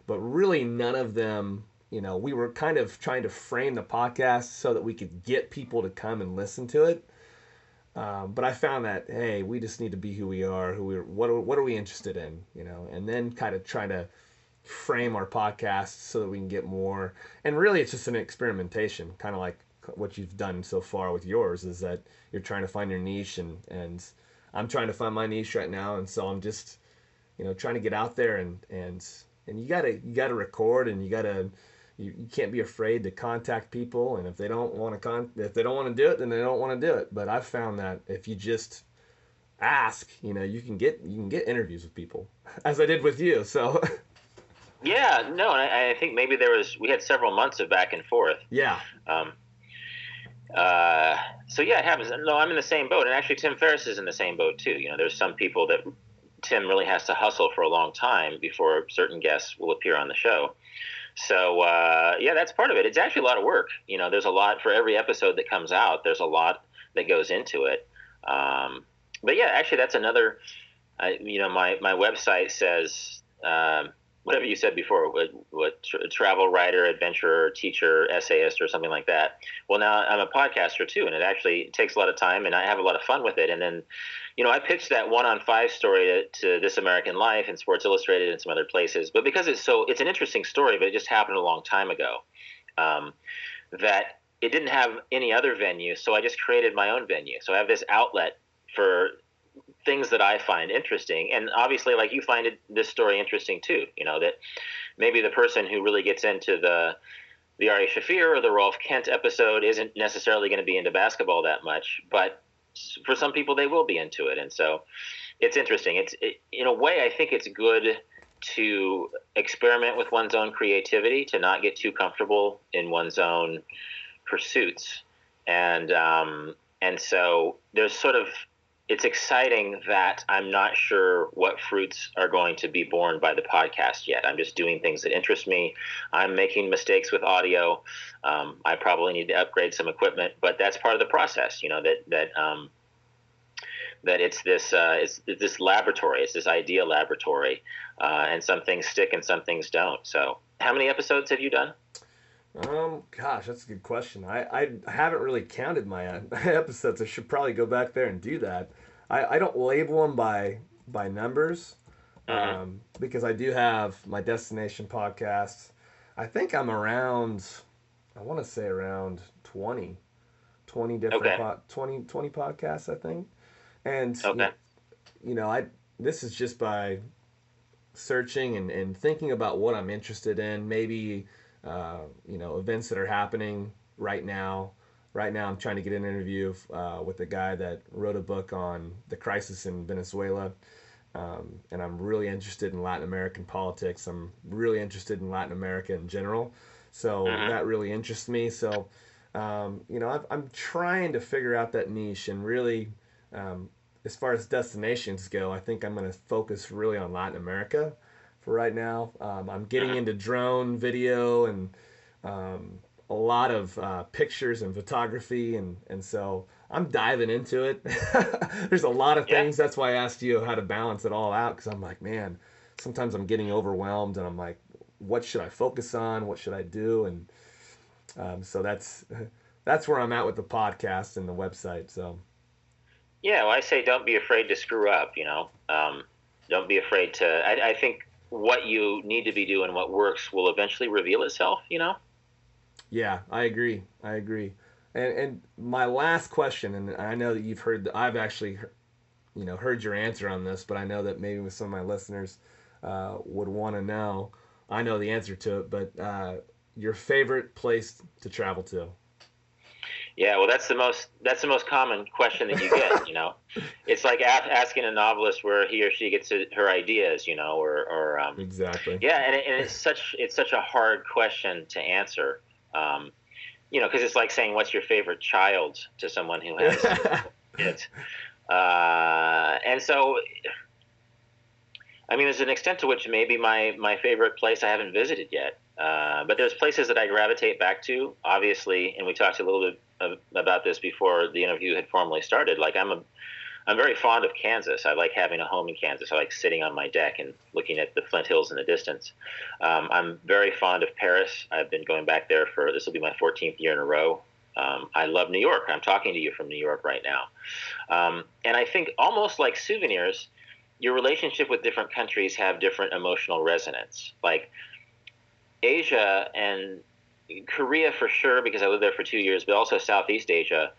but really none of them. You know, we were kind of trying to frame the podcast so that we could get people to come and listen to it um, but I found that hey, we just need to be who we are, who we what are, what are we interested in, you know, and then kind of try to frame our podcast so that we can get more. And really, it's just an experimentation, kind of like what you've done so far with yours. Is that you're trying to find your niche, and and I'm trying to find my niche right now, and so I'm just you know trying to get out there and and and you gotta you gotta record and you gotta you, you can't be afraid to contact people and if they don't want to con if they don't want to do it then they don't want to do it but i've found that if you just ask, you know, you can get you can get interviews with people, as I did with you. So. yeah, no, and I, I, think maybe there was we had several months of back and forth. Yeah. Um, uh, so yeah, it happens. No, I'm in the same boat, and actually Tim Ferriss is in the same boat too. You know, there's some people that Tim really has to hustle for a long time before certain guests will appear on the show. So uh, yeah, that's part of it. It's actually a lot of work. You know, there's a lot for every episode that comes out. There's a lot that goes into it. Um, but yeah, actually, that's another. I, you know, my my website says um, whatever you said before, what, what tra- travel writer, adventurer, teacher, essayist, or something like that. Well, now I'm a podcaster too, and it actually takes a lot of time, and I have a lot of fun with it. And then, you know, I pitched that one on five story to, to This American Life and Sports Illustrated and some other places, but because it's so, it's an interesting story, but it just happened a long time ago. Um, that it didn't have any other venue, so I just created my own venue. So I have this outlet for things that I find interesting. And obviously, like you find it, this story interesting too. You know that maybe the person who really gets into the the Ari Shaffir or the Rolf Kent episode isn't necessarily going to be into basketball that much, but for some people they will be into it, and so it's interesting. It's it, in a way, I think it's good to experiment with one's own creativity, to not get too comfortable in one's own pursuits, and um, and so there's sort of it's exciting that I'm not sure what fruits are going to be born by the podcast yet. I'm just doing things that interest me. I'm making mistakes with audio. Um, I probably need to upgrade some equipment, but that's part of the process. You know that that um, that it's this uh, it's, this laboratory. It's this idea laboratory, uh, and some things stick and some things don't. So, how many episodes have you done? Um, gosh, that's a good question. I, I haven't really counted my uh, episodes. I should probably go back there and do that. I, I don't label them by by numbers uh-huh. um, because I do have my destination podcast. I think I'm around. I want to say around 20, 20 different okay. po- 20, 20 podcasts. I think, and okay. you, you know, I this is just by searching and, and thinking about what I'm interested in. Maybe uh, you know, events that are happening right now. Right now, I'm trying to get an interview uh, with a guy that wrote a book on the crisis in Venezuela. Um, and I'm really interested in Latin American politics. I'm really interested in Latin America in general. So uh-huh. that really interests me. So, um, you know, i am trying to figure out that niche and really, um, as far as destinations go, I think I'm going to focus really on Latin America for right now. Um, I'm getting into drone video and um, a lot of uh, pictures and photography, and and so I'm diving into it. There's a lot of things. Yeah. That's why I asked you how to balance it all out because I'm like, man, sometimes I'm getting overwhelmed, and I'm like, what should I focus on? What should I do? And um, so that's that's where I'm at with the podcast and the website. So. Yeah, well, I say don't be afraid to screw up. You know, um, don't be afraid to. I, I think what you need to be doing, what works, will eventually reveal itself. You know. Yeah, I agree. I agree. And and my last question, and I know that you've heard, I've actually, you know, heard your answer on this, but I know that maybe some of my listeners uh, would want to know. I know the answer to it, but uh, your favorite place to travel to. Yeah, well, that's the most that's the most common question that you get. you know, it's like a- asking a novelist where he or she gets her ideas. You know, or or um, exactly. Yeah, and, it, and it's such it's such a hard question to answer. Um, you know, because it's like saying what's your favorite child to someone who has it. Uh, and so, I mean, there's an extent to which maybe my my favorite place I haven't visited yet. Uh, but there's places that I gravitate back to, obviously, and we talked a little bit about this before the interview had formally started. Like I'm a, I'm very fond of Kansas. I like having a home in Kansas. I like sitting on my deck and looking at the Flint Hills in the distance. Um, I'm very fond of Paris. I've been going back there for this will be my 14th year in a row. Um, I love New York. I'm talking to you from New York right now. Um, and I think almost like souvenirs, your relationship with different countries have different emotional resonance. Like Asia and Korea for sure because I lived there for two years, but also Southeast Asia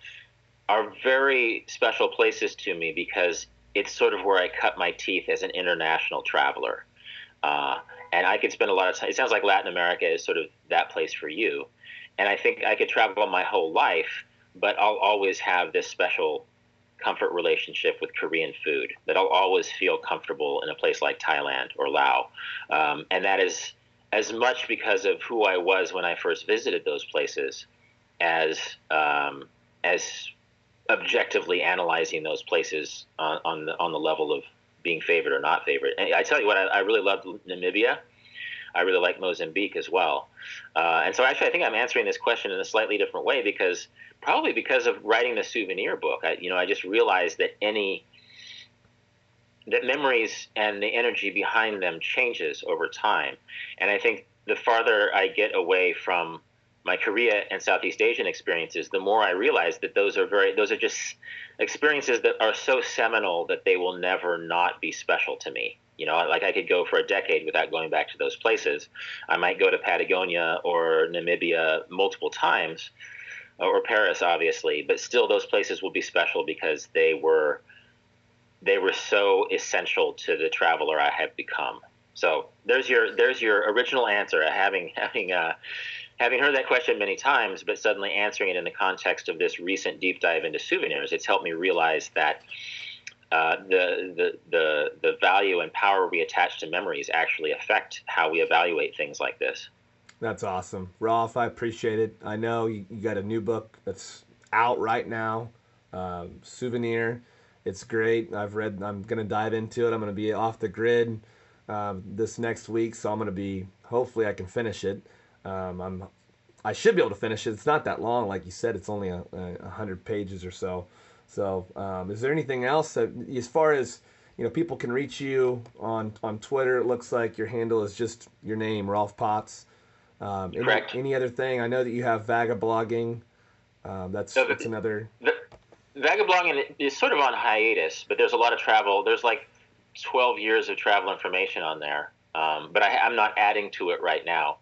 are very special places to me because it's sort of where I cut my teeth as an international traveler. Uh, and I could spend a lot of time. It sounds like Latin America is sort of that place for you. And I think I could travel my whole life, but I'll always have this special comfort relationship with Korean food. That I'll always feel comfortable in a place like Thailand or Laos, um, and that is as much because of who I was when I first visited those places, as um, as objectively analyzing those places on, on the on the level of being favored or not favored. And I tell you what, I, I really loved Namibia. I really like Mozambique as well. Uh, and so actually, I think I'm answering this question in a slightly different way because probably because of writing the souvenir book. I, you know, I just realized that any that memories and the energy behind them changes over time. And I think the farther I get away from my Korea and Southeast Asian experiences, the more I realize that those are very those are just experiences that are so seminal that they will never not be special to me. You know, like I could go for a decade without going back to those places. I might go to Patagonia or Namibia multiple times, or Paris, obviously, but still those places will be special because they were they were so essential to the traveler I have become. So there's your there's your original answer. Having having uh, having heard that question many times, but suddenly answering it in the context of this recent deep dive into souvenirs, it's helped me realize that uh, the, the, the, the value and power we attach to memories actually affect how we evaluate things like this. That's awesome. Rolf, I appreciate it. I know you, you got a new book that's out right now, um, Souvenir. It's great. I've read, I'm going to dive into it. I'm going to be off the grid um, this next week, so I'm going to be, hopefully, I can finish it. Um, I'm, I should be able to finish it. It's not that long, like you said. It's only a, a hundred pages or so. So, um, is there anything else that, as far as you know, people can reach you on on Twitter? It looks like your handle is just your name, Rolf Potts. Um, any, Correct. Any other thing? I know that you have Vagablogging. Um, that's the- that's another. The, Vagablogging is sort of on hiatus, but there's a lot of travel. There's like 12 years of travel information on there, um, but I, I'm not adding to it right now.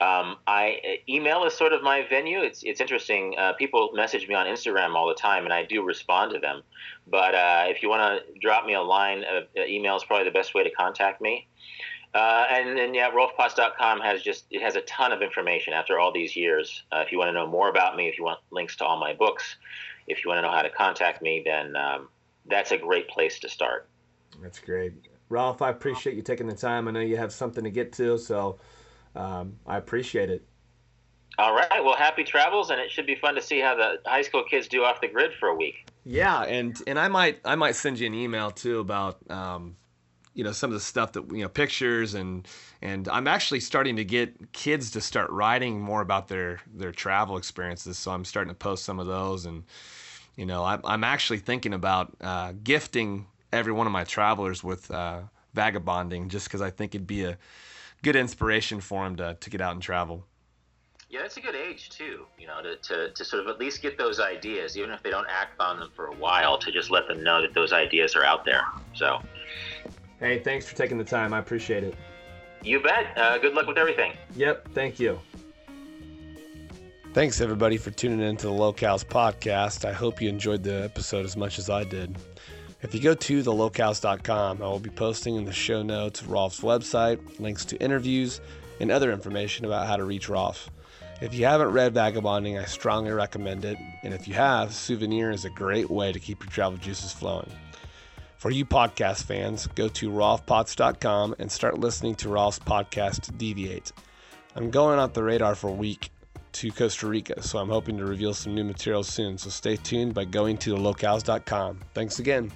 Um, I email is sort of my venue. It's it's interesting. Uh, people message me on Instagram all the time, and I do respond to them. But uh, if you want to drop me a line, uh, email is probably the best way to contact me. Uh, and then yeah, rolfpotts.com has just it has a ton of information after all these years. Uh, if you want to know more about me, if you want links to all my books, if you want to know how to contact me, then um, that's a great place to start. That's great, Rolf. I appreciate you taking the time. I know you have something to get to, so um, I appreciate it. All right. Well, happy travels, and it should be fun to see how the high school kids do off the grid for a week. Yeah, and and I might I might send you an email too about um, you know some of the stuff that you know pictures and and I'm actually starting to get kids to start writing more about their their travel experiences. So I'm starting to post some of those, and you know I'm I'm actually thinking about uh, gifting every one of my travelers with uh, vagabonding just because I think it'd be a good inspiration for them to to get out and travel. Yeah, that's a good age too. You know, to, to, to sort of at least get those ideas, even if they don't act on them for a while, to just let them know that those ideas are out there. So, Hey, thanks for taking the time. I appreciate it. you bet. Uh, good luck with everything. Yep, thank you. Thanks, everybody, for tuning in to the Locales podcast. I hope you enjoyed the episode as much as I did. If you go to thelocales.com, I will be posting in the show notes Rolf's website, links to interviews, and other information about how to reach Rolf. If you haven't read Vagabonding, I strongly recommend it. And if you have, Souvenir is a great way to keep your travel juices flowing. For you podcast fans, go to rolfpotts.com and start listening to Rolf's podcast, Deviate. I'm going off the radar for a week to Costa Rica, so I'm hoping to reveal some new material soon. So stay tuned by going to thelocales.com. Thanks again.